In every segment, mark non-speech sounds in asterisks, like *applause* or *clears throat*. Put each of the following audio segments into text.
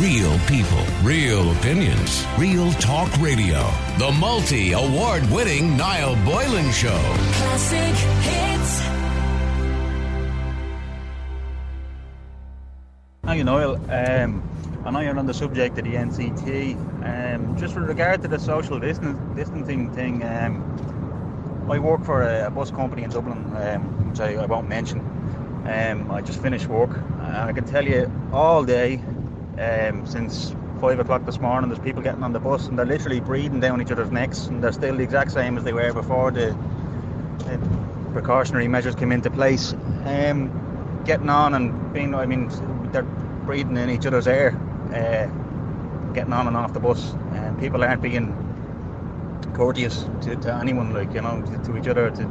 Real people, real opinions, real talk radio. The multi award winning Niall Boylan Show. Classic hits. Hi, Noel. Um, I know you're on the subject of the NCT. Um, just with regard to the social distance, distancing thing, um, I work for a, a bus company in Dublin, um, which I, I won't mention. Um, I just finished work. and I can tell you all day, um, since five o'clock this morning, there's people getting on the bus and they're literally breathing down each other's necks, and they're still the exact same as they were before the, precautionary measures came into place. Um, getting on and being, I mean, they're breathing in each other's air, uh, getting on and off the bus, and people aren't being courteous to, to anyone, like you know, to, to each other, to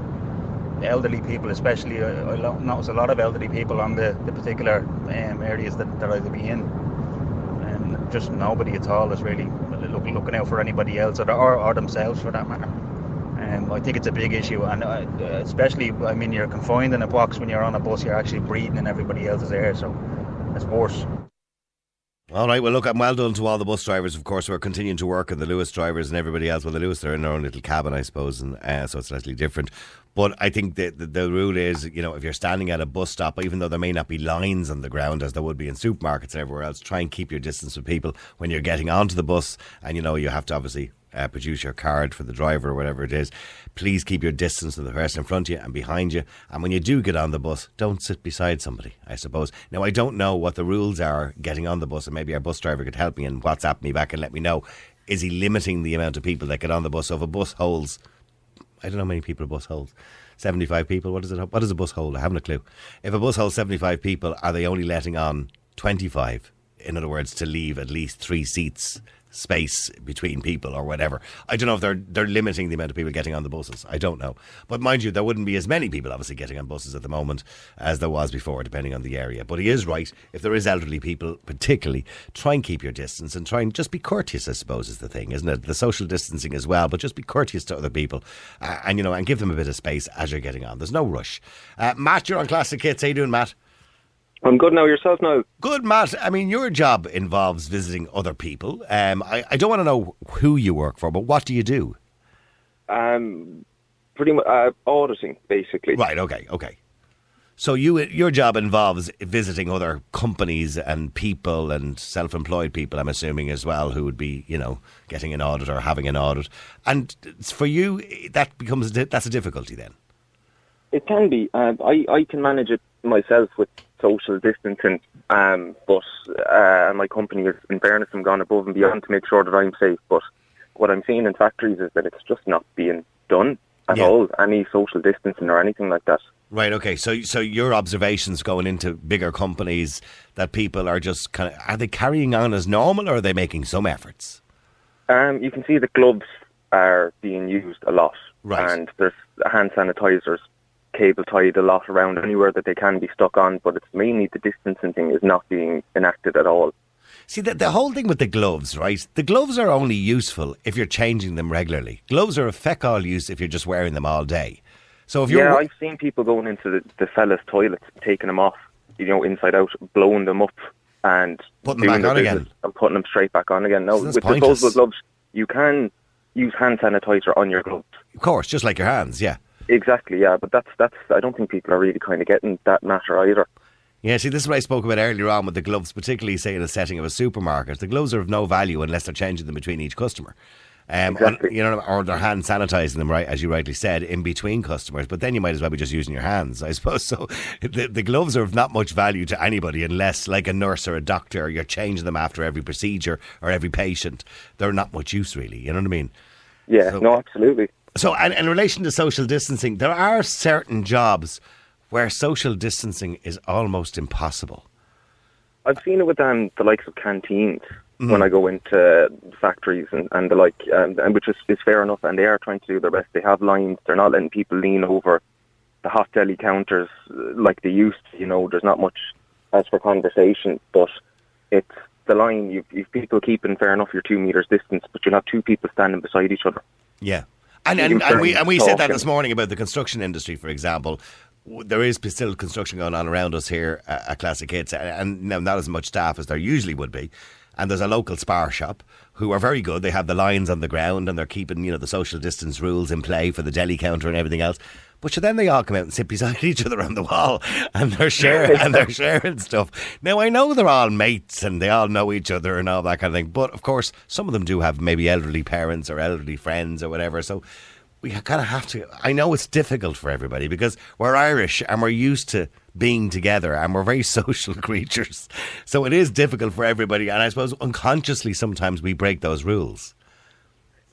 elderly people, especially. I, I notice a lot of elderly people on the, the particular um, areas that, that I'd be in, just nobody at all is really looking out for anybody else or, or, or themselves for that matter. Um, I think it's a big issue, and uh, especially, I mean, you're confined in a box when you're on a bus. You're actually breathing in everybody else's air, so it's worse. All right, well, look, I'm well done to all the bus drivers. Of course, we're continuing to work, and the Luas drivers and everybody else. Well, the Luas, they're in their own little cabin, I suppose, and uh, so it's slightly different. But I think the, the, the rule is, you know, if you're standing at a bus stop, even though there may not be lines on the ground as there would be in supermarkets and everywhere else, try and keep your distance with people when you're getting onto the bus. And, you know, you have to obviously uh, produce your card for the driver or whatever it is. Please keep your distance from the person in front of you and behind you. And when you do get on the bus, don't sit beside somebody, I suppose. Now, I don't know what the rules are getting on the bus, and maybe our bus driver could help me and WhatsApp me back and let me know. Is he limiting the amount of people that get on the bus? So if a bus holds I don't know how many people a bus holds. 75 people. What is it? What does a bus hold? I haven't a clue. If a bus holds 75 people, are they only letting on 25? In other words, to leave at least three seats space between people or whatever. I don't know if they're they're limiting the amount of people getting on the buses. I don't know. But mind you, there wouldn't be as many people obviously getting on buses at the moment as there was before, depending on the area. But he is right. If there is elderly people, particularly, try and keep your distance and try and just be courteous. I suppose is the thing, isn't it? The social distancing as well, but just be courteous to other people, uh, and you know, and give them a bit of space as you're getting on. There's no rush. Uh, Matt, you're on Classic Hits. How you doing, Matt? I'm good now. Yourself now? Good, Matt. I mean, your job involves visiting other people. Um, I, I don't want to know who you work for, but what do you do? Um, pretty much uh, auditing, basically. Right. Okay. Okay. So you, your job involves visiting other companies and people and self-employed people. I'm assuming as well, who would be, you know, getting an audit or having an audit. And for you, that becomes that's a difficulty then. It can be. Uh, I I can manage it myself with social distancing, um, but uh, my company is, in fairness, I'm gone above and beyond to make sure that I'm safe. But what I'm seeing in factories is that it's just not being done at Yeah. all. Any social distancing or anything like that. Right. Okay. So, so your observations going into bigger companies that people are just kind of are they carrying on as normal or are they making some efforts? Um, you can see the gloves are being used a lot, Right. and there's hand sanitizers cable tied a lot around anywhere that they can be stuck on. But it's mainly the distancing thing is not being enacted at all. See, the, the whole thing with the gloves, right? The gloves are only useful if you're changing them regularly. Gloves are a feck all use if you're just wearing them all day. So if you're yeah, I've seen people going into the, the fellas' toilets, taking them off, you know, inside out, blowing them up, and Putting them back on again. and putting them straight back on again. No, with pointless. disposable gloves, you can use hand sanitizer on your gloves. of course, just like your hands, yeah. Exactly, yeah, but that's that's. I don't think people are really kind of getting that matter either. Yeah, see, this is what I spoke about earlier on with the gloves, particularly, say, in a setting of a supermarket. The gloves are of no value unless they're changing them between each customer. Um, Exactly. you know, or they're hand sanitizing them, right, as you rightly said, in between customers. But then you might as well be just using your hands, I *laughs* suppose. So the, the gloves are of not much value to anybody unless, like a nurse or a doctor, you're changing them after every procedure or every patient. They're not much use, really. You know what I mean? Yeah, So- no, absolutely. So, and in relation to social distancing, there are certain jobs where social distancing is almost impossible. I've seen it with um, the likes of canteens Mm-hmm. when I go into factories and, and the like, um, and which is, is fair enough. And they are trying to do their best. They have lines. They're not letting people lean over the hot deli counters uh, like they used. to. You know, there's not much as for conversation, but it's the line. You've, you've people keeping fair enough your two meters distance, but you'll have two people standing beside each other. Yeah. And, and, and we and we said that this morning about the construction industry, for example. There is still construction going on around us here uh, at Classic Hits, and and not as much staff as there usually would be. And there's a local spar shop who are very good. They have the lines on the ground and they're keeping, you know, the social distance rules in play for the deli counter and everything else. But so then they all come out and sit beside *laughs* each other on the wall and they're sharing and they're sharing stuff. Now I know they're all mates and they all know each other and all that kind of thing. But of course, some of them do have maybe elderly parents or elderly friends or whatever. So we kind of have to. I know it's difficult for everybody because we're Irish and we're used to being together and we're very *laughs* social creatures. So it is difficult for everybody. And I suppose unconsciously sometimes we break those rules.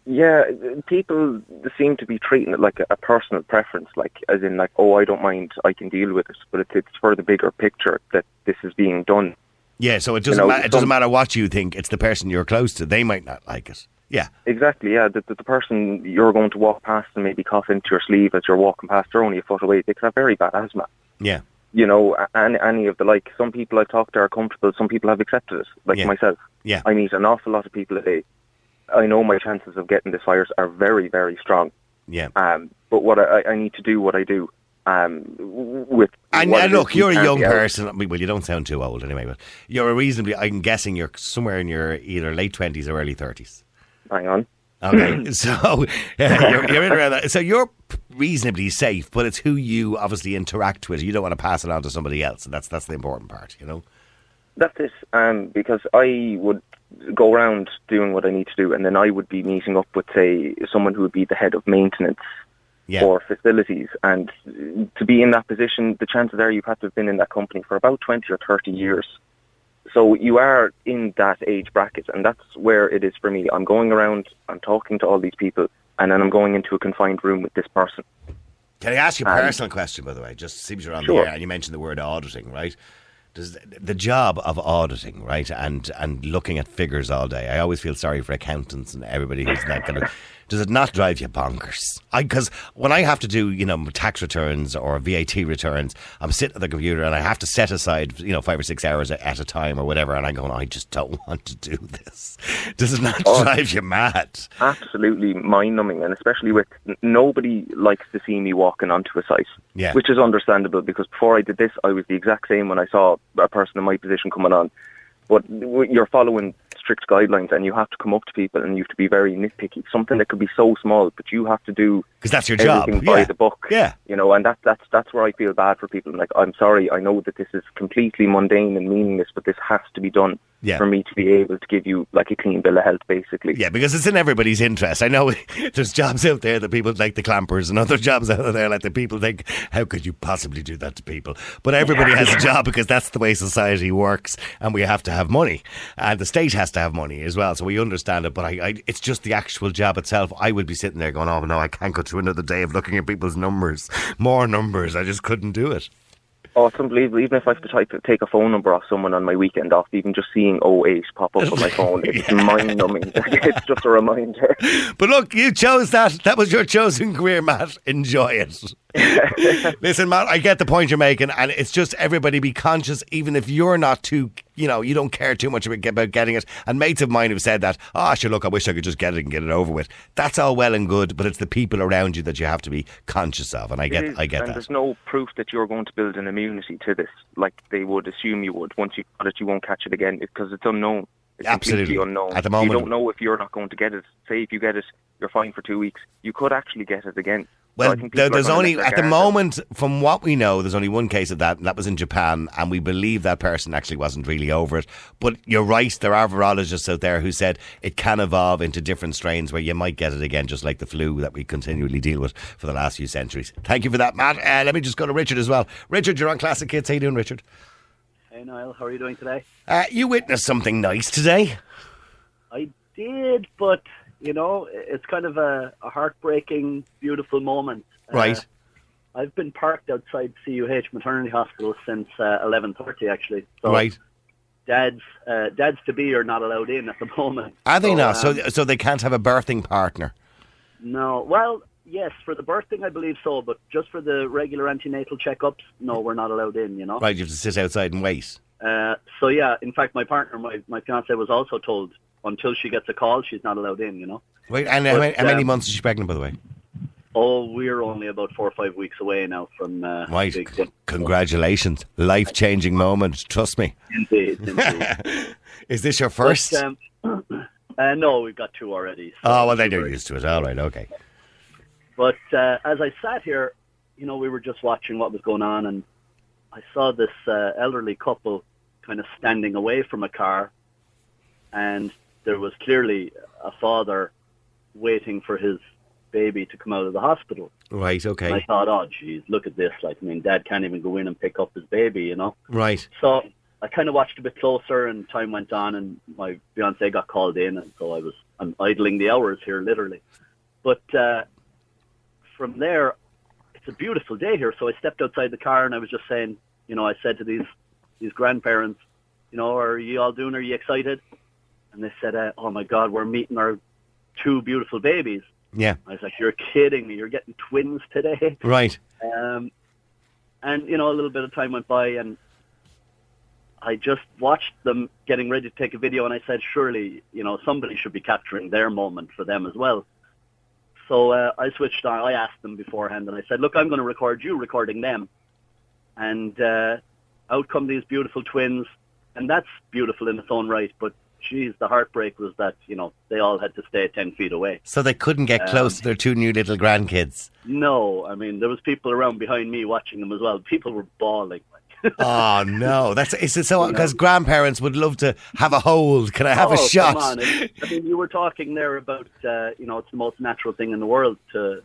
Yeah, people seem to be treating it like a, a personal preference, like as in like, oh, I don't mind, I can deal with it. But it's, it's for the bigger picture that this is being done. Yeah, so it doesn't You know, ma- it doesn't matter what you think. It's the person you're close to. They might not like it. Yeah, Exactly, yeah. The, the, the person you're going to walk past and maybe cough into your sleeve as you're walking past, they're only a foot away. They could have very bad asthma. yeah, You know, any, any of the like. Some people I've talked to are comfortable. Some people have accepted it, like Yeah. myself. yeah, I meet an awful lot of people a day. I know my chances of getting this virus are very, very strong. yeah. Um, but what I, I need to do, what I do, um, with And, and look, you're a young person. I mean, well, you don't sound too old anyway, but you're a reasonably. I'm guessing you're somewhere in your either late twenties or early thirties. Hang on. Okay, *laughs* so yeah, *laughs* you're, you're in around that. So you're reasonably safe, but it's who you obviously interact with. You don't want to pass it on to somebody else, and that's that's the important part. You know. That's it. Um, because I would go around doing what I need to do, and then I would be meeting up with, say, someone who would be the head of maintenance Yeah. or facilities. And to be in that position, the chances are you've had to have been in that company for about 20 or 30 years. So you are in that age bracket, and that's where it is for me. I'm going around, I'm talking to all these people, and then I'm going into a confined room with this person. Can I ask you a personal question, by the way? Just seems you're on Sure. the air and you mentioned the word auditing, right? Does the job of auditing, right, and and looking at figures all day? I always feel sorry for accountants and everybody who's not going to. Does it not drive you bonkers? Because when I have to do, you know, tax returns or VAT returns, I'm sitting at the computer and I have to set aside, you know, five or six hours at a time or whatever, and I'm going, I just don't *laughs* want to do this. Does it not Oh. drive you mad? absolutely mind numbing, and especially with nobody likes to see me walking onto a site, Yeah. which is understandable because before I did this, I was the exact same when I saw a person in my position coming on. But you're following strict guidelines, and you have to come up to people, and you have to be very nitpicky. Something that could be so small, but you have to do Because that's your job. by Yeah. the book. Yeah. You know, and that, that's that's where I feel bad for people. Like, I'm sorry, I know that this is completely mundane and meaningless, but this has to be done Yeah. for me to be able to give you like a clean bill of health, basically. Yeah, because it's in everybody's interest. I know *laughs* there's jobs out there that people like the clampers, and other *laughs* jobs out there like the people think, how could you possibly do that to people? But everybody has a job because that's the way society works, and we have to have money, and the state has to have money as well. So we understand it, but I, I, it's just the actual job itself. I would be sitting there going, oh no, I can't go through another day of looking at people's numbers, more numbers. I just couldn't do it. Oh, it's unbelievable. Even if I have to type, take a phone number off someone on my weekend off, even just seeing 08 pop up on my phone, it's *laughs* mind numbing. *laughs* it's just a reminder. But look, you chose that. That was your chosen career, Matt. Enjoy it. *laughs* Listen, Matt, I get the point you're making, and it's just everybody be conscious, even if you're not too, you know, you don't care too much about, about getting it. And mates of mine have said that, oh, sure, look, I wish I could just get it and get it over with. That's all well and good, but it's the people around you that you have to be conscious of, and I get, is, I get and that. there's no proof that you're going to build an immunity to this, like they would assume you would. Once you got it, you won't catch it again because it's unknown. It's Absolutely. unknown. At the moment- you don't know if you're not going to get it. Say if you get it, you're fine for two weeks. You could actually get it again. So Well, I think there, there's only at the moment, from what we know, there's only one case of that, and that was in Japan, and we believe that person actually wasn't really over it. But you're right, there are virologists out there who said it can evolve into different strains where you might get it again, just like the flu that we continually deal with for the last few centuries. Thank you for that, Matt. Uh, let me just go to Richard as well. Richard, you're on Classic Hits. How you doing, Richard? Hey Niall, how are you doing today? Uh, you witnessed something nice today. I did, but you know, it's kind of a, a heartbreaking, beautiful moment. Uh, Right. I've been parked outside CUH Maternity Hospital since uh, eleven thirty, actually. So right. Dads, uh, dads to be are not allowed in at the *laughs* moment. Are they So, not? So, um, so they can't have a birthing partner. no. Well, yes, for the birthing, I believe so, but just for the regular antenatal checkups, no, we're not allowed in. You know. Right, you have to sit outside and wait. Uh, so yeah, in fact, my partner, my my fiance, was also told until she gets a call, she's not allowed in. You know. Right, and how, many, how many um, months is she pregnant, by the way? Oh, we're only about four or five weeks away now from uh, Right. big Congratulations. Life changing moment. Trust me. Indeed, indeed. *laughs* Is this your first? But, um, *clears throat* uh, no, we've got two already. so oh, well, you're used to it. All right. Okay. But uh, as I sat here, you know, we were just watching what was going on, and I saw this uh, elderly couple kind of standing away from a car, and there was clearly a father waiting for his baby to come out of the hospital. Right. And I thought, oh, geez, look at this. Like, I mean, dad can't even go in and pick up his baby, you know? Right. So I kind of watched a bit closer, and time went on, and my fiance got called in, and so I was I'm idling the hours here, literally. But uh, from there, it's a beautiful day here. So I stepped outside the car, and I was just saying, you know, I said to these these grandparents, you know, are you all doing? Are you excited? And they said, uh, oh my God, we're meeting our two beautiful babies. Yeah. I was like, you're kidding me. You're getting twins today. *laughs* Right. Um, and you know, a little bit of time went by, and I just watched them getting ready to take a video, and I said, surely, you know, somebody should be capturing their moment for them as well. So uh, I switched on. I asked them beforehand, and I said, look, I'm going to record you recording them, and uh, out come these beautiful twins, and that's beautiful in its own right. But geez, the heartbreak was that you know they all had to stay ten feet away. So they couldn't get close to their two new little grandkids. No, I mean there was people around behind me watching them as well. People were bawling. *laughs* Oh no! That's is it so? Because grandparents would love to have a hold. Can I have oh, a shot? Come on. I mean, you were talking there about, uh, you know, it's the most natural thing in the world to,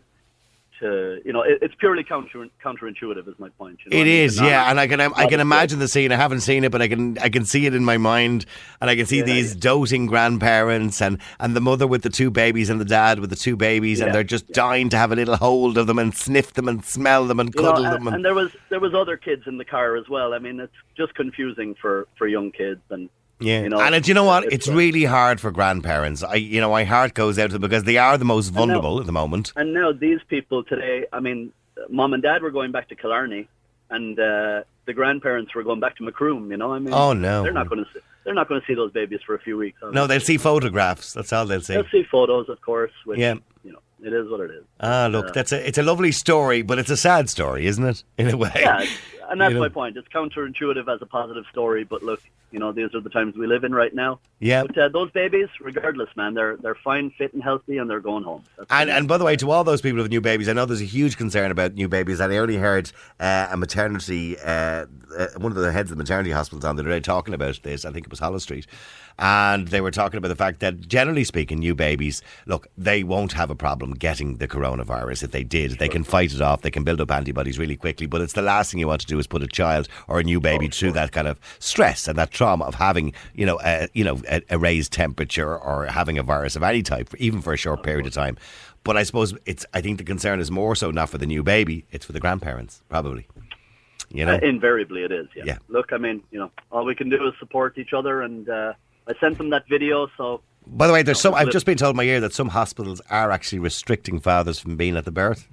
to, you know, it, it's purely counter counterintuitive. Is my point. You know? I mean, is, not- yeah, and I can I can imagine the scene. I haven't seen it, but I can I can see it in my mind, and I can see Yeah, these yeah. doting grandparents and and the mother with the two babies and the dad with the two babies, and they're just dying to have a little hold of them and sniff them and smell them and You know, cuddle and, them. and And, there was there was other kids in the car as well. I mean, it's just confusing for for young kids and yeah, you know, and it, you know what? it's, It's uh, really hard for grandparents. I you know my heart goes out to them because they are the most vulnerable at the moment. And now these people today, I mean, mom and dad were going back to Killarney, and uh, the grandparents were going back to Macroom. You know, I mean, Oh, no. they're not going to they're not going to see those babies for a few weeks. are No, they? they'll see photographs. That's all they'll see. They'll see photos, of course. Which, Yeah. you know, it is what it is. Ah, look, that's a it's a lovely story, but it's a sad story, isn't it? In a way. Yeah, it's- and that's You know. my point. It's counterintuitive as a positive story, but look, you know, these are the times we live in right now. Yeah. But uh, those babies, regardless, man, they're they're fine, fit, and healthy, and they're going home. That's And, and by the way, to all those people with new babies, I know there's a huge concern about new babies. And I only heard uh, a maternity, uh, uh, one of the heads of the maternity hospitals on the other day talking about this. I think it was Holles Street. And they were talking about the fact that, generally speaking, new babies, look, they won't have a problem getting the coronavirus. If they did, they can fight it off. They can build up antibodies really quickly. But it's the last thing you want to do is put a child or a new baby through that kind of stress and that trauma of having, you know, a, you know, a, a raised temperature or having a virus of any type, even for a short period of time. But I suppose it's. I think the concern is more so not for the new baby; it's for the grandparents, probably. You know, Uh, invariably, it is. Yeah. Yeah. Look, I mean, you know, all we can do is support each other, and uh, I sent them that video, so By the way, there's some. I've just been told my ear that some hospitals are actually restricting fathers from being at the birth.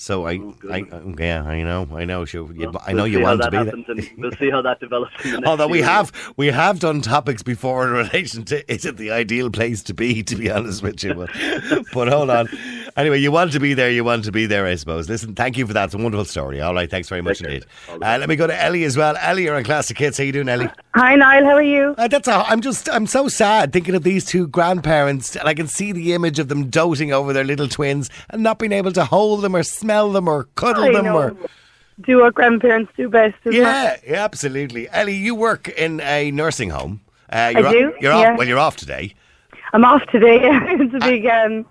So I, oh, I, oh, yeah, I know, I know. Sure, you, I know we'll you want to be there. we'll see how that develops. In the *laughs* next Although we have we have done topics before in *laughs* relation to is it the ideal place to be? To be honest with you, but, but hold on. *laughs* Anyway, you want to be there. You want to be there. I suppose. Listen, thank you for that. It's a wonderful story. All right, thanks very much Take indeed. Uh, let me go to Ellie as well. Ellie, you're on Classic Hits. How you doing, Ellie? Hi, Niall. How are you? Uh, that's a, I'm just I'm so sad thinking of these two grandparents, and I can see the image of them doting over their little twins and not being able to hold them or smell them or cuddle I them know. or Do what grandparents do best, yeah, yeah, absolutely. Ellie, you work in a nursing home. Uh, you're do, Off, you're yeah. off. Well, you're off today. I'm off today. *laughs* it's a big um,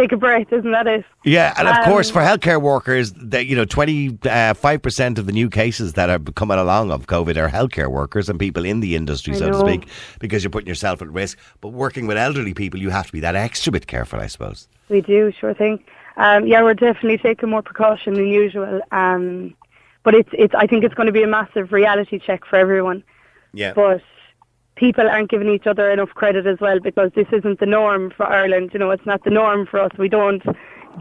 take a breath, isn't that it? Yeah, and of Um, course, for healthcare workers, that you know, twenty five percent of the new cases that are coming along of COVID are healthcare workers and people in the industry, I so to speak, because you're putting yourself at risk. But working with elderly people, you have to be that extra bit careful, I suppose. We do, sure thing. Um, yeah, we're definitely taking more precaution than usual. Um, but it's, it's, I think it's going to be a massive reality check for everyone. Yeah. But people aren't giving each other enough credit as well because this isn't the norm for Ireland. You know, it's not the norm for us. We don't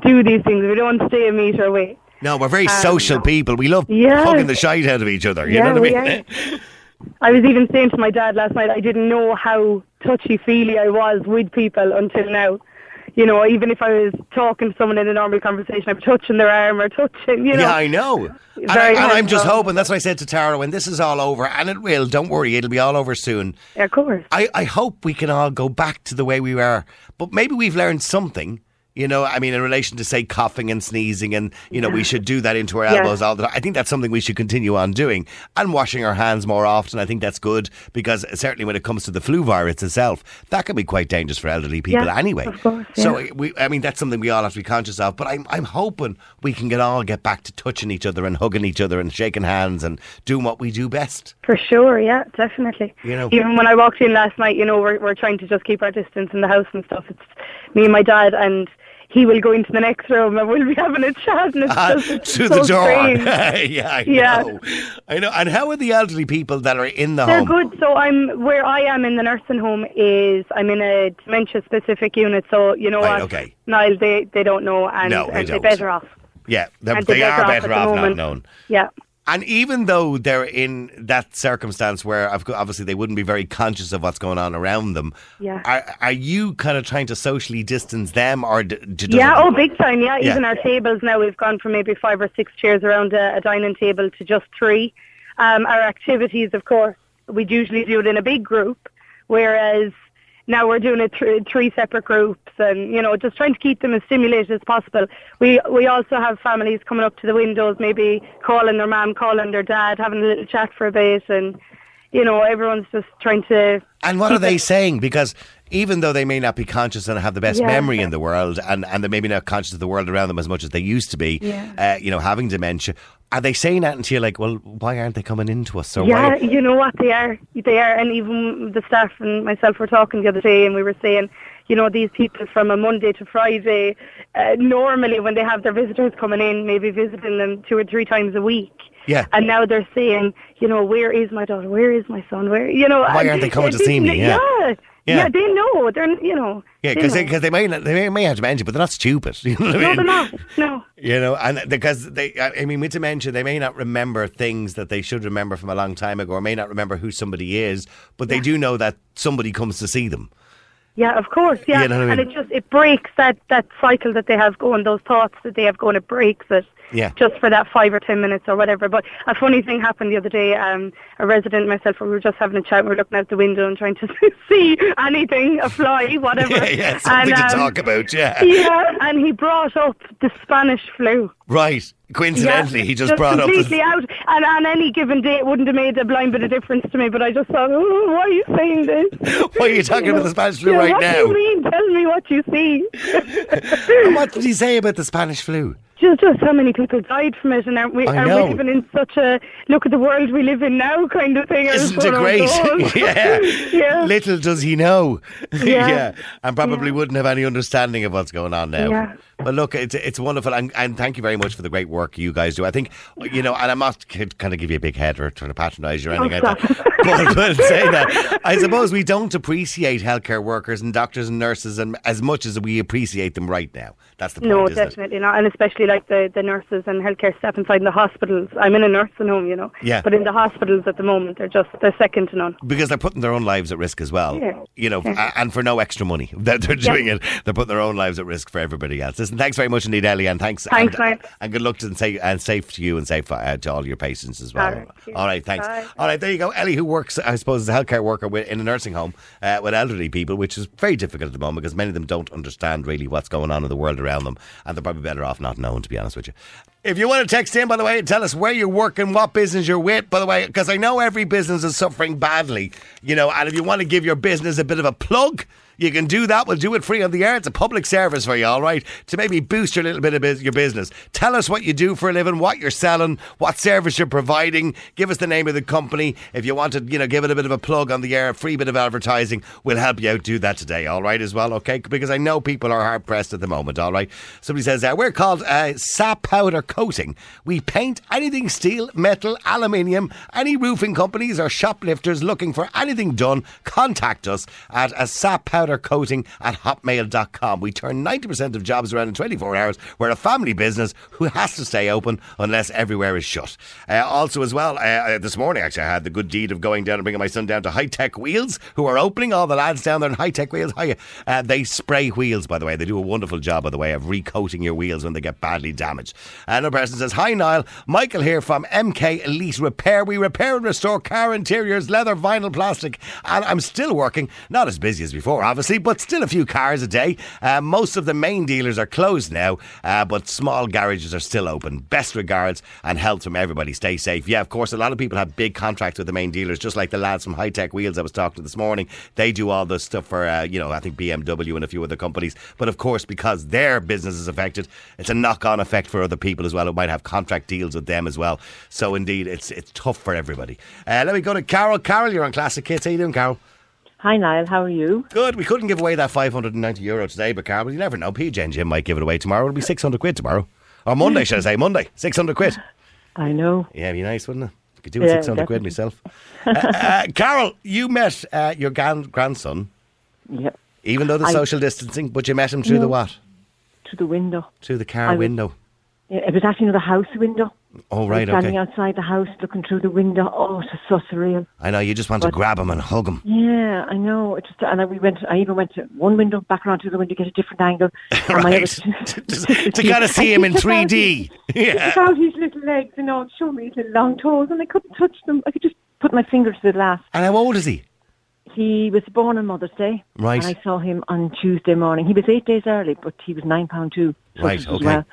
do these things. We don't stay a metre away. No, we're very social people. We love Um, Yeah. hugging the shite out of each other. You Yeah, know what I mean? *laughs* I was even saying to my dad last night, I didn't know how touchy feely I was with people until now. You know, even if I was talking to someone in a normal conversation, I'm touching their arm or touching, you know. Yeah, I know. And, I, and I'm just hoping, that's what I said to Tara, when this is all over, and it will, don't worry, it'll be all over soon. Yeah, of course. I, I hope we can all go back to the way we were, but maybe we've learned something. You know, I mean, in relation to say coughing and sneezing, and you know, we should do that into our Yeah. elbows all the time. I think that's something we should continue on doing, and washing our hands more often. I think that's good because certainly when it comes to the flu virus itself, that can be quite dangerous for elderly people Yeah, anyway. course, So we, I mean, that's something we all have to be conscious of. But I'm, I'm hoping we can get all get back to touching each other and hugging each other and shaking hands and doing what we do best. For sure, yeah, definitely. You know- Even when I walked in last night, you know, we're we're trying to just keep our distance in the house and stuff. It's me and my dad, and he will go into the next room and we'll be having a chat, and it's Ah, just it's so the door. *laughs* yeah, I Yeah. know. I know. And how are the elderly people that are in the They're home? good. So I'm where I am in the nursing home is I'm in a dementia specific unit. So you know Right, what, okay. Niall, they they don't know, and, No, they and they're better off. Yeah, they're, they they're better off better off not known. Yeah. And even though they're in that circumstance where obviously they wouldn't be very conscious of what's going on around them, Yeah. are, are you kind of trying to socially distance them or d- d- Yeah, oh, big time. Yeah, Yeah. even our tables now, we've gone from maybe five or six chairs around a, a dining table to just three. Um, our activities, of course, we'd usually do it in a big group, whereas now we're doing it through three separate groups, and you know, just trying to keep them as stimulated as possible. We we also have families coming up to the windows, maybe calling their mum, calling their dad, having a little chat for a bit, and you know, everyone's just trying to. And what are they it- saying? Because even though they may not be conscious and have the best Yeah. memory in the world, and, and they're maybe not conscious of the world around them as much as they used to be, Yeah. uh, you know, having dementia, are they saying that until you're like, well, why aren't they coming into us? Or Yeah, why? you know what they are. They are, and even the staff and myself were talking the other day, and we were saying, you know, these people from a Monday to Friday, uh, normally when they have their visitors coming in, maybe visiting them two or three times a week. Yeah. And now they're saying, you know, where is my daughter? Where is my son? Where, you know? Why aren't they coming to *laughs* see me? Yeah. Yeah. Yeah. Yeah, they know. They're, you know. Yeah, because they. 'cause they may not, they may, have dementia, but they're not stupid. *laughs* You know what I No, mean? they're not. No. You know, and because they, I mean, with dementia, they may not remember things that they should remember from a long time ago, or may not remember who somebody is, but they do know that somebody comes to see them. Yeah, of course. Yeah, You know what I and it just it breaks that that cycle that they have going, those thoughts that they have going. It breaks it. Yeah. Just for that five or ten minutes or whatever. But a funny thing happened the other day. Um, a resident and myself, we were just having a chat. We were looking out the window and trying to *laughs* see anything, a fly, whatever. *laughs* Yeah, yeah, something and, to um, talk about. Yeah, Yeah, and he brought up the Spanish flu. right. Coincidentally, Yeah, he just, brought up. completely out. And on any given day, it wouldn't have made a blind bit of difference to me. But I just thought, oh, why are you saying this? *laughs* Why are you talking about the Spanish flu Yeah, right what now? do you mean? Tell me what you see. and what did he say about the Spanish flu? Just, just how many people died from it, and aren't we, I are know. we living in such a look at the world we live in now kind of thing? Isn't it oh, great? *laughs* Yeah. *laughs* yeah. Little does he know. *laughs* Yeah. And probably Yeah. wouldn't have any understanding of what's going on now. Yeah. But look, it's it's wonderful, and, and thank you very much for the great work you guys do. I think you know, and I'm not kind of give you a big head or trying to patronise you or oh, anything Oh, like that. But, but saying that, I suppose we don't appreciate healthcare workers and doctors and nurses and as much as we appreciate them right now. That's the point. No, isn't it? definitely not, and especially like the, the nurses and healthcare staff inside the hospitals. I'm in a nursing home, you know. Yeah. But in the hospitals at the moment, they're just they're second to none. because they're putting their own lives at risk as well. Yeah. You know, Yeah. and for no extra money *laughs* that they're Yeah. doing it, they're putting their own lives at risk for everybody else. Listen, thanks very much indeed, Ellie, and thanks. Thanks, and, and good luck to and safe and safe to you and safe uh, to all your patients as well. All right, all right thanks. Bye. All right, there you go. Ellie, who works, I suppose, as a healthcare worker with, in a nursing home uh, with elderly people, which is very difficult at the moment because many of them don't understand really what's going on in the world around them, and they're probably better off not knowing, to be honest with you. If you want to text in, by the way, tell us where you're working, what business you're with, by the way, because I know every business is suffering badly, you know, and if you want to give your business a bit of a plug, you can do that. We'll do it free on the air. It's a public service for you, all right? To maybe boost your little bit of bus- your business. Tell us what you do for a living, what you're selling, what service you're providing. Give us the name of the company. If you want to, you know, give it a bit of a plug on the air, a free bit of advertising, we'll help you out do that today, all right, as well, okay? Because I know people are hard pressed at the moment, all right? Somebody says, uh, we're called uh, Sap Powder Coating. We paint anything steel, metal, aluminium. Any roofing companies or shoplifters looking for anything done, contact us at a sap powder coating at hotmail.com. We turn 90% of jobs around in 24 hours. We're a family business who has to stay open unless everywhere is shut. Uh, also, as well, uh, uh, this morning actually, I had the good deed of going down and bringing my son down to High Tech Wheels, who are opening. All the lads down there in High Tech Wheels. Hi, uh, they spray wheels, by the way. They do a wonderful job, by the way, of recoating your wheels when they get badly damaged. Another person says, Hi, Niall. Michael here from MK Elite Repair. We repair and restore car interiors, leather, vinyl, plastic, and I'm still working. Not as busy as before, obviously, but still a few cars a day. Uh, most of the main dealers are closed now, uh, but small garages are still open. Best regards and health from everybody. Stay safe. Yeah, of course, a lot of people have big contracts with the main dealers, just like the lads from High Tech Wheels I was talking to this morning. They do all the stuff for, uh, you know, I think BMW and a few other companies. But of course, because their business is affected, it's a knock on effect for other people as well who might have contract deals with them as well. So indeed, it's it's tough for everybody. Uh, let me go to Carol. Carol, you're on Classic Hits. How you doing, Carol? Hi, Niall. How are you? Good. We couldn't give away that 590 euro today, but Carol, you never know. PJ and Jim might give it away tomorrow. It'll be 600 quid tomorrow. Or Monday, should I say? Monday. 600 quid. *laughs* I know. Yeah, it'd be nice, wouldn't it? I could do with Yeah, 600 quid myself. uh, uh, *laughs* Carol, you met uh, your gran- grandson, Yep. even though the I- social distancing, but you met him through the what? To the window. Through the car I window. Yeah, It was actually the house window. Oh, right, standing okay. outside the house, looking through the window. Oh, it's so surreal. I know, you just want to grab him and hug him. Yeah, I know. It just, and I, we went. I even went to one window, back around to the window, get a different angle. *laughs* Right. *laughs* to to, to kind of see him in *laughs* 3D. Yeah. About his little legs, you know, show me his little long toes, and I couldn't touch them. I could just put my fingers to the glass. And how old is he? He was born on Mother's Day. Right. And I saw him on Tuesday morning. He was eight days early, but he was nine pound two. Right, okay. well.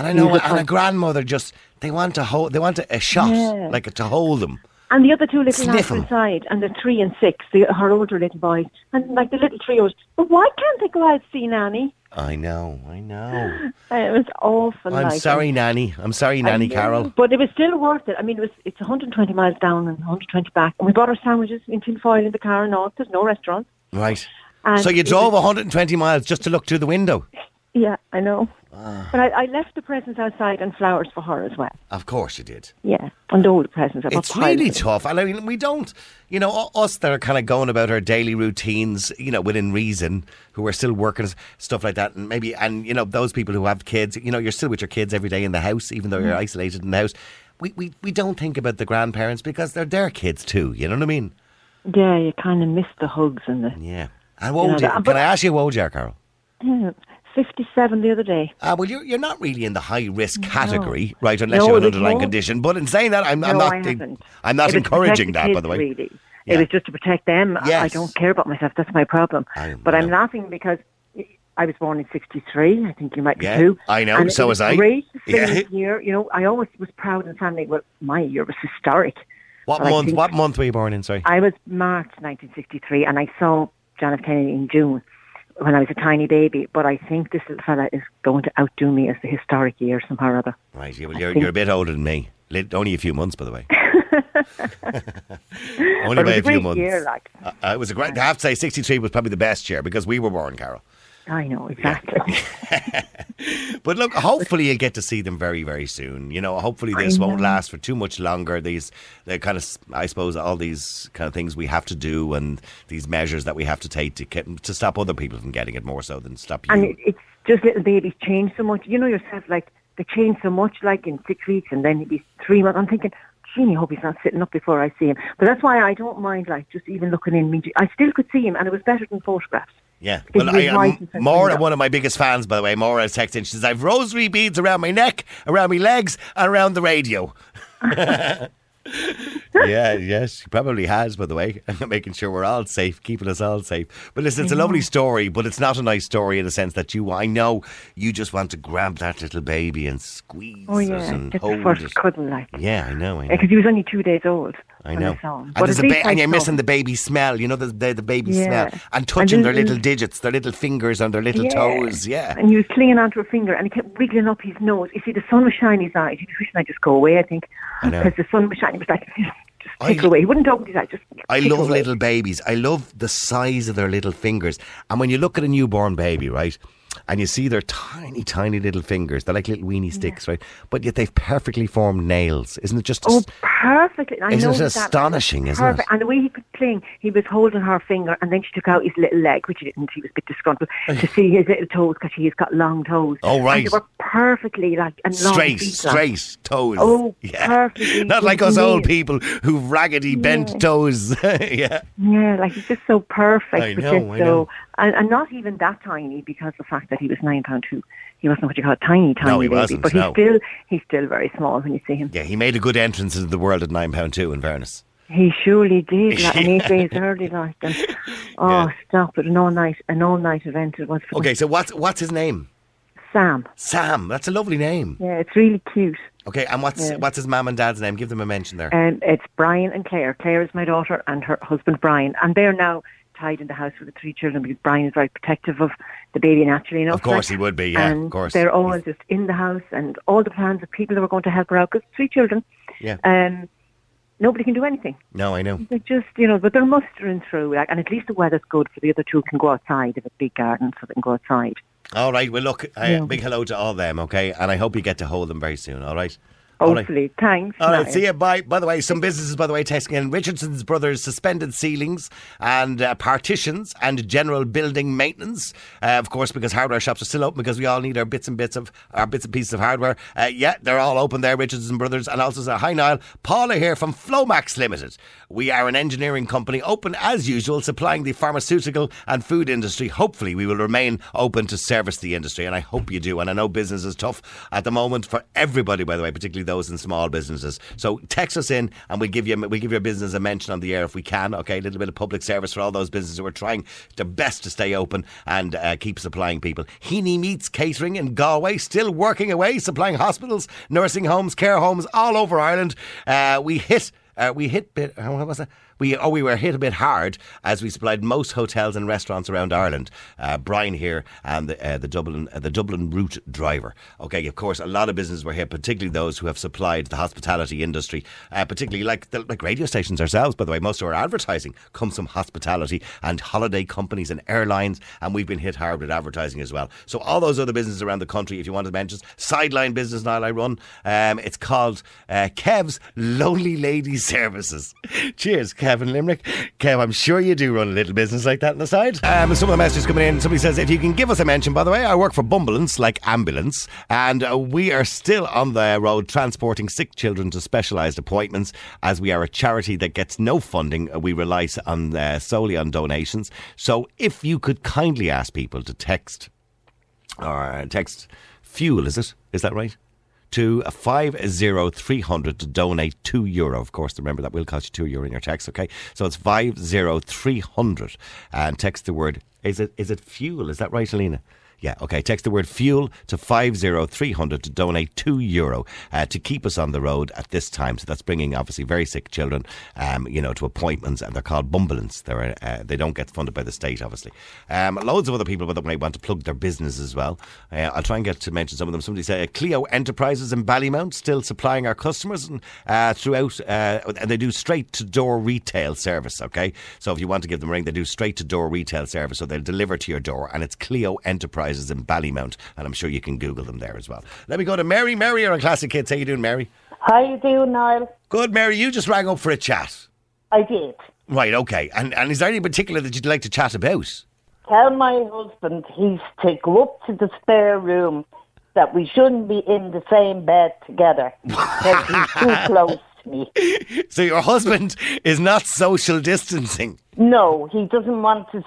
And I know, He was a and grandmother just, they want to hold, they want a, a shot, Yeah. like to hold them. And the other two little Sniff lads inside, and the three and six, the, her older little boys, and like the little trios. But why can't they go out see Nanny? I know, I know. *laughs* It was awful. I'm like, sorry, Nanny. I'm sorry, Nanny. Carol. But it was still worth it. I mean, it was it's 120 miles down and 120 back, and we bought our sandwiches in tin foil in the car and all. There's no restaurant. Right. And So you drove was- 120 miles just to look through the window? Yeah, I know. Ah. But I, I left the presents outside and flowers for her as well. Of course you did. Yeah, and all the presents. It's really tough. And I mean, we don't, you know, us that are kind of going about our daily routines, you know, within reason, who are still working, stuff like that. And maybe, and, you know, those people who have kids, you know, you're still with your kids every day in the house, even though you're Mm. isolated in the house. We, we, we don't think about the grandparents because they're their kids too. You know what I mean? Yeah, you kind of miss the hugs and the. Yeah. And what would know, you, that- can I ask you what would you are, Carol? Yeah, 57 the other day. Uh, well, you're, you're not really in the high risk category, right? Unless No, you have an underlying no- condition. But in saying that, I'm, I'm not. I I'm not It encouraging that, by the way. Really. Yeah. It was just to protect them. I- I don't care about myself. That's my problem. I but I'm laughing because I was born in 63. I think you might be Yeah, too. I know, And so was was I. Great *laughs* Yeah. year. You know, I always was proud in family. Well, my year was historic. What But month? What month were you born in? Sorry. I was March 1963, and I saw John F. Kennedy in June when I was a tiny baby. But I think this little fella is going to outdo me as the historic year somehow or other. Right. Yeah, well, you're, you're a bit older than me. Only a few months, by the way. *laughs* Only by a few months. year, like. Uh, uh, it was a great. I have to say, 63 was probably the best year because we were born, Carol. I know exactly. *laughs* *laughs* But look, hopefully you get to see them very, very soon. You know, hopefully this won't last for too much longer. These, the kind of, I suppose, all these kind of things we have to do and these measures that we have to take to get, to stop other people from getting it more so than stop you. and it's just little babies change so much. You know yourself, like they change so much, like in six weeks, and then he'd be three months. I'm thinking, gee, I hope he's not sitting up before I see him. But that's why I don't mind, like just even looking in. Me, I still could see him, and it was better than photographs. Yeah. Well, I, was right um, in front of Maura, one of my biggest fans, by the way, Maura has texted in. She says, I've rosary beads around my neck, around my legs, and around the radio. *laughs* *laughs* yeah, yes, she probably has, by the way, *laughs* making sure we're all safe, keeping us all safe. But listen, it's a lovely story, but it's not a nice story in the sense that you, I know, you just want to grab that little baby and squeeze Oh it yeah, and it's the hold first it. cuddle, like Yeah, I know, I know. because he was only two days old. I know. I. And, there's a ba- and you're missing the baby smell, you know, the, the, the baby Yeah. smell. And And touching their little digits, their little fingers on their little Yeah. toes. Yeah. And he was clinging onto a finger, and he kept wiggling up his nose. You see, the sun was shining his eyes. He was wishing I'd just go away. I think because the sun was shining. He was like, *laughs* just I- take it away. He wouldn't open his eyes. Just I love away. little babies. I love the size of their little fingers. And when you look at a newborn baby, right? and you see their tiny, tiny little fingers. They're like little weenie sticks, right? But yet they've perfectly formed nails. Isn't it just? Oh, perfectly. I Isn't know it astonishing, isn't perfect. it? And the way he could he was holding her finger, and then she took out his little leg, which he didn't. He was a bit disgruntled to see his little toes because he's got long toes. Oh, right. And they were perfectly like and straight, straight toes. Oh, yeah. perfectly. *laughs* Not like us old people who've raggedy bent toes. *laughs* yeah. Yeah, like he's just so perfect. I know, just I so, know. And, and not even that tiny because the fact that he was nine pound two. He wasn't what you call a tiny, tiny he baby, wasn't, but no. he's still he's still very small when you see him. Yeah, he made a good entrance into the world at nine pound two. In fairness, He surely did, *laughs* like, and eight days early, like. And, *laughs* oh, Yeah. stop it! An all night, an all night event it was okay. So what's what's his name? Sam. Sam. That's a lovely name. Yeah, it's really cute. Okay, and what's Yeah. what's his mum and dad's name? Give them a mention there. And it's Brian and Claire. Claire is my daughter, and her husband Brian, and they're now tied in the house with the three children because Brian is very protective of the baby naturally enough. Of course like. he would be, yeah, of course. They're always just in the house, and all the plans of people who are going to help her out because three children. Yeah. Um, nobody can do anything. No, I know. They're just, you know, but they're mustering through, like, and at least the weather's good for the other two can go outside. Have a big garden, so they can go outside. All right. Well, look. Uh, Yeah. Big hello to all them. Okay, and I hope you get to hold them very soon. All right. Right. Hopefully, thanks. All right, Niall. see you. Bye. By the way, some businesses, by the way, testing in Richardson's Brothers suspended ceilings and uh, partitions and general building maintenance. Uh, of course, because hardware shops are still open because we all need our bits and bits of our bits and pieces of hardware. Uh, yeah, they're all open there, Richardson Brothers, and also say hi, Niall. Paula here from Flomax Limited. We are an engineering company, open as usual, supplying the pharmaceutical and food industry. Hopefully, we will remain open to service the industry, and I hope you do. And I know business is tough at the moment for everybody, by the way, particularly those in small businesses. So text us in, and we'll give you we give your business a mention on the air if we can. Okay, a little bit of public service for all those businesses who are trying their best to stay open and uh, keep supplying people. Heaney Meats Catering in Galway, still working away, supplying hospitals, nursing homes, care homes all over Ireland. Uh, we hit. Uh, we hit bit. uh, What was that? We oh we were hit a bit hard as we supplied most hotels and restaurants around Ireland. Uh, Brian here and the, uh, the Dublin uh, the Dublin route driver. Okay, of course, a lot of businesses were hit, particularly those who have supplied the hospitality industry, uh, particularly like the, like radio stations ourselves. By the way, most of our advertising comes from hospitality and holiday companies and airlines, and we've been hit hard with advertising as well. So all those other businesses around the country, if you want to mention, sideline business now I run. Um, it's called uh, Kev's Lonely Lady *laughs* Services. Cheers, Kevin Limerick. Kev, I'm sure you do run a little business like that on the side. Um, some of the messages coming in. Somebody says, if you can give us a mention, by the way, I work for Bumbleance, like ambulance, and uh, we are still on the road transporting sick children to specialised appointments as we are a charity that gets no funding. Uh, We rely on uh, solely on donations. So if you could kindly ask people to text or text fuel, is it? Is that right? To 50300 to donate 2 euro. Of course, remember that will cost you 2 euro in your tax, okay? So it's 50300 and text the word, is it is it fuel? Is that right, Alina? Yeah, okay. Text the word fuel to 50300 to donate 2 euro uh, to keep us on the road at this time. So that's bringing obviously very sick children, um, you know, to appointments and they're called Bumbleance. They're, uh, they don't get funded by the state, obviously. Um, loads of other people, by the want to plug their business as well. Uh, I'll try and get to mention some of them. Somebody said uh, Clio Enterprises in Ballymount still supplying our customers and uh, throughout, uh, and they do straight to door retail service, okay? So if you want to give them a ring, they do straight to door retail service. So they'll deliver to your door and it's Clio Enterprises in Ballymount. And I'm sure you can Google them there as well. Let me go to Mary. Mary, you're a Classic Hits. How you doing, Mary? How you doing, Niall? Good, Mary. You just rang up for a chat. I did. Right, okay. And, and is there any particular that you'd like to chat about? Tell my husband he's to go up to the spare room that we shouldn't be in the same bed together *laughs* because he's too close me. *laughs* So your husband is not social distancing, No, he doesn't want to.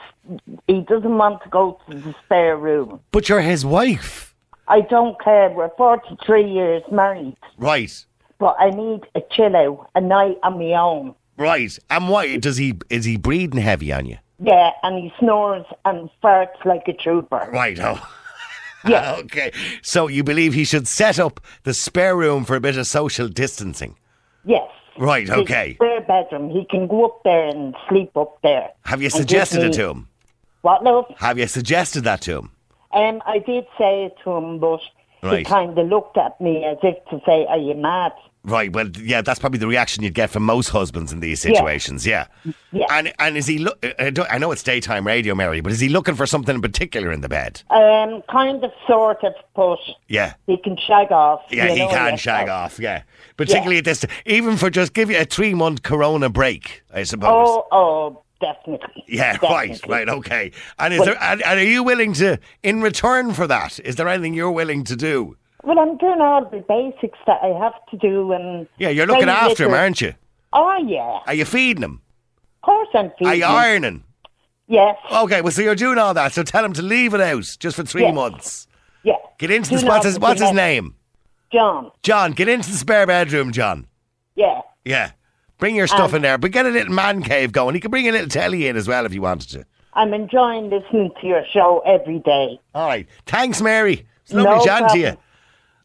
He doesn't want to go to the spare room. but you're his wife. I don't care. We're forty-three years married, Right. but I need a chill out, a night on my own. Right. And why does he is he breathing heavy on you? Yeah, and he snores and farts like a trooper. Right. Oh. *laughs* Yeah. okay. So you believe he should set up the spare room for a bit of social distancing? Yes. Right, okay. Spare bedroom. He can go up there and sleep up there. Have you And give suggested it me- to him? What, love? Have you suggested that to him? Um, I did say it to him, but he kind of looked at me as if to say, "Are you mad?" Right. Well, yeah, that's probably the reaction you'd get from most husbands in these situations. Yeah. Yeah. And and is he? Look, I know it's daytime radio, Mary, but is he looking for something in particular in the bed? Um, kind of, sort of, but Yeah. he can shag off. Yeah, he know can shag off. Yeah, particularly at this, even for just give you a three month Corona break, I suppose. Oh, oh, definitely. Yeah, *laughs* right, Definitely. right, okay. And is Well- there? And, and are you willing to, in return for that, is there anything you're willing to do? Well, I'm doing all the basics that I have to do, and Yeah, you're looking after him, aren't you? Oh yeah, Are you feeding him? of course I'm feeding. Him. Are you ironing? Yes, Okay, well, so you're doing all that. So tell him to leave it out just for three Yes. months. yeah. Get into not What's his, what's his name? John. John. Get into the spare bedroom, John. Yeah, Yeah. Bring your stuff Um, in there, but get a little man cave going. He can bring a little telly in as well if you wanted to. I'm enjoying listening to your show every day. All right. Thanks, Mary. It's lovely No chatting to you. problem.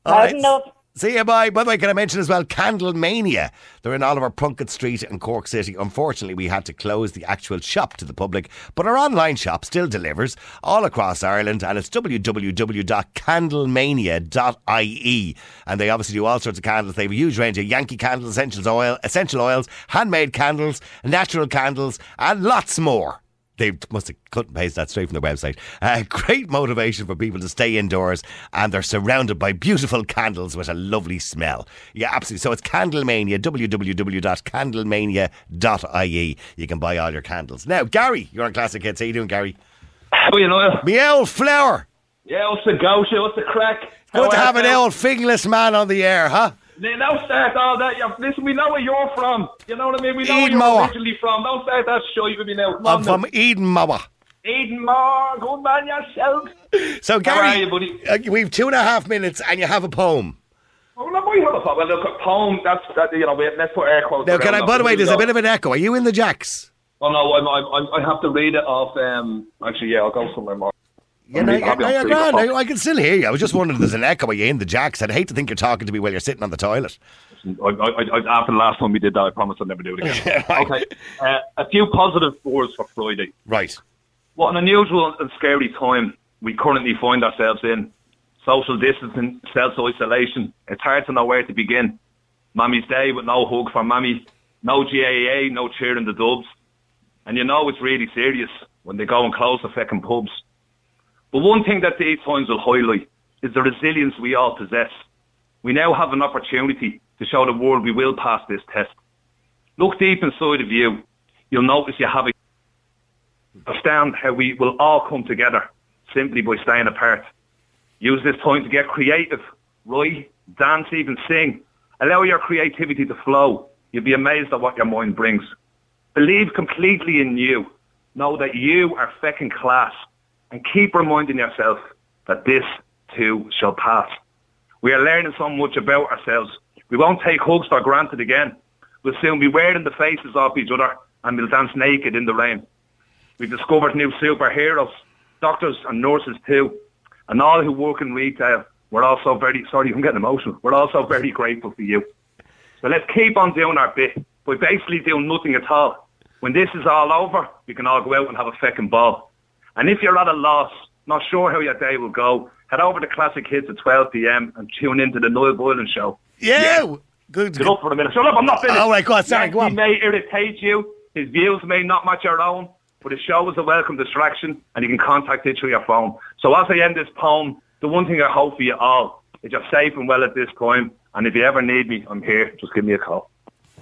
All I've enough. See you, bye. By the way, can I mention as well Candle Mania? They're in Oliver Plunkett Street in Cork City. Unfortunately, we had to close the actual shop to the public, but our online shop still delivers all across Ireland and it's www.candlemania.ie. And they obviously do all sorts of candles. They have a huge range of Yankee candles, essentials oil, essential oils, handmade candles, natural candles, and lots more. They must have cut and pasted that straight from the website. Uh, great motivation for people to stay indoors, and they're surrounded by beautiful candles with a lovely smell. Yeah, absolutely. So it's Candlemania, www.candlemania.ie. You can buy all your candles. Now, Gary, you're on Classic Hits. How you doing, Gary? How you know? Me old flower. Yeah, what's the gosha? What's the crack? Good to have an old Finglas man on the air, huh? Now, Don't start all that. You- Listen, we know where you're from. You know what I mean? We know where you're Mower. originally from. Don't start that shit with me now. I'm on from now. Edenmore. Eden Moore. Good man yourself. So, Gary, are you, buddy? uh, we've two and a half minutes, and you have a poem. Oh, no, we have a well, look, a poem. That's that. You know, we, let's put air quotes. Now, can I, by the way, there's a We'll bit of an echo. Are you in the jacks? Oh no, I'm, I'm, I'm, I have to read it off. Um, actually, yeah, I'll go somewhere more. Yeah, I'm no, reading- I'll be no, you're grand. I, I can still hear you. I was just wondering if there's an echo. Are you in the jacks? I'd hate to think you're talking to me while you're sitting on the toilet. I, I, I, after the last time we did that, I promise I'll never do it again. *laughs* Okay. Uh, a few positive words for Friday. Right. What an unusual and scary time we currently find ourselves in. Social distancing, self-isolation. It's hard to know where to begin. Mammy's Day with no hug for Mammy, no GAA, no cheering the dubs. And you know it's really serious when they go and close the fucking pubs. But one thing that these times will highlight is the resilience we all possess. We now have an opportunity to show the world we will pass this test. Look deep inside of you. You'll notice you have a understand how we will all come together simply by staying apart. Use this time to get creative, write, dance, even sing. Allow your creativity to flow. You'll be amazed at what your mind brings. Believe completely in you. Know that you are feckin' class. And keep reminding yourself that this too shall pass. We are learning so much about ourselves. We won't take hugs for granted again. We'll soon be wearing the faces off each other and we'll dance naked in the rain. We've discovered new superheroes, doctors and nurses too, and all who work in retail. We're also very, sorry, I'm getting emotional. We're also very grateful for you. So let's keep on doing our bit by basically doing nothing at all. When this is all over, we can all go out and have a feckin' ball. And if you're at a loss, not sure how your day will go, head over to Classic Hits at 12 p.m. and tune into the Niall Boylan Show. Yeah. Good. Get up for a minute. Shut up, I'm not finished. All right, go on, sorry, Yes, go on. He may irritate you. His views may not match your own, but his show is a welcome distraction and you can contact it through your phone. So as I end this poem, the one thing I hope for you all is you're safe and well at this time. And if you ever need me, I'm here. Just give me a call.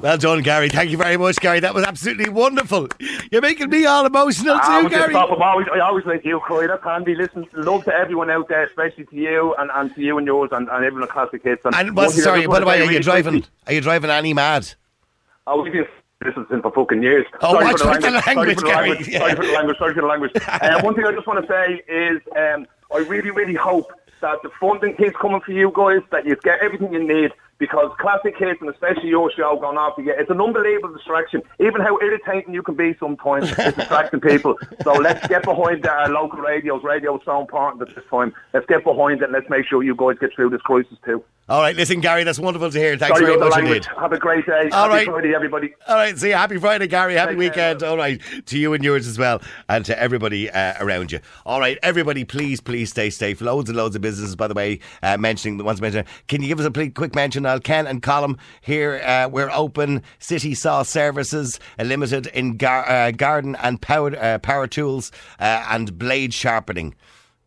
Well done, Gary. Thank you very much, Gary. That was absolutely wonderful. You're making me all emotional Ah, too, just Gary. I'm always, I always make you cry. That's handy. Listen, love to everyone out there, especially to you and, and to you and yours and, and everyone at Classic Hits. And one what's sorry? By the way, are you driving? Are you driving Annie mad? Oh, we've been listening for fucking years. Oh, sorry watch for the out the language. Sorry for the Gary. language. Yeah. Sorry for the language. Sorry for the language. uh, one thing I just want to say is um, I really, really hope that the funding keeps coming for you guys, that you get everything you need, because Classic Hits, and especially your show going off again, it's an unbelievable distraction. Even how irritating you can be sometimes, it's distracting people. So let's get behind our local radios. Radio is so important at this time. Let's get behind it and let's make sure you guys get through this crisis too. All right, listen, Gary. That's wonderful to hear. Thanks Sorry very much language. indeed. Have a great day. All Happy right. Friday, everybody. All right, see you. Happy Friday, Gary. Happy Take care. weekend. All right, to you and yours as well, and to everybody uh, around you. All right, everybody, please, please stay safe. Loads and loads of businesses, by the way, uh, mentioning the ones mentioned. Can you give us a quick mention Niall Ken and Colm here. Uh, we're open. City Saw Services uh, Limited in gar- uh, garden and power, uh, power tools uh, and blade sharpening.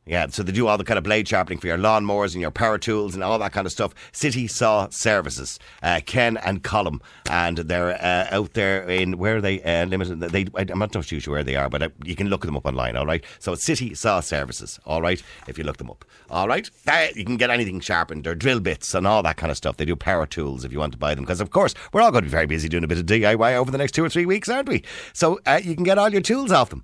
Yeah, so they do all the kind of blade sharpening for your lawnmowers and your power tools and all that kind of stuff. City Saw Services, uh, Ken and Colm, and they're uh, out there in where are they uh, limited. They, I'm not too sure where they are, but uh, you can look them up online. All right, so it's City Saw Services. All right, if you look them up. All right, uh, you can get anything sharpened or drill bits and all that kind of stuff. They do power tools if you want to buy them, because of course we're all going to be very busy doing a bit of DIY over the next two or three weeks, aren't we? So uh, you can get all your tools off them.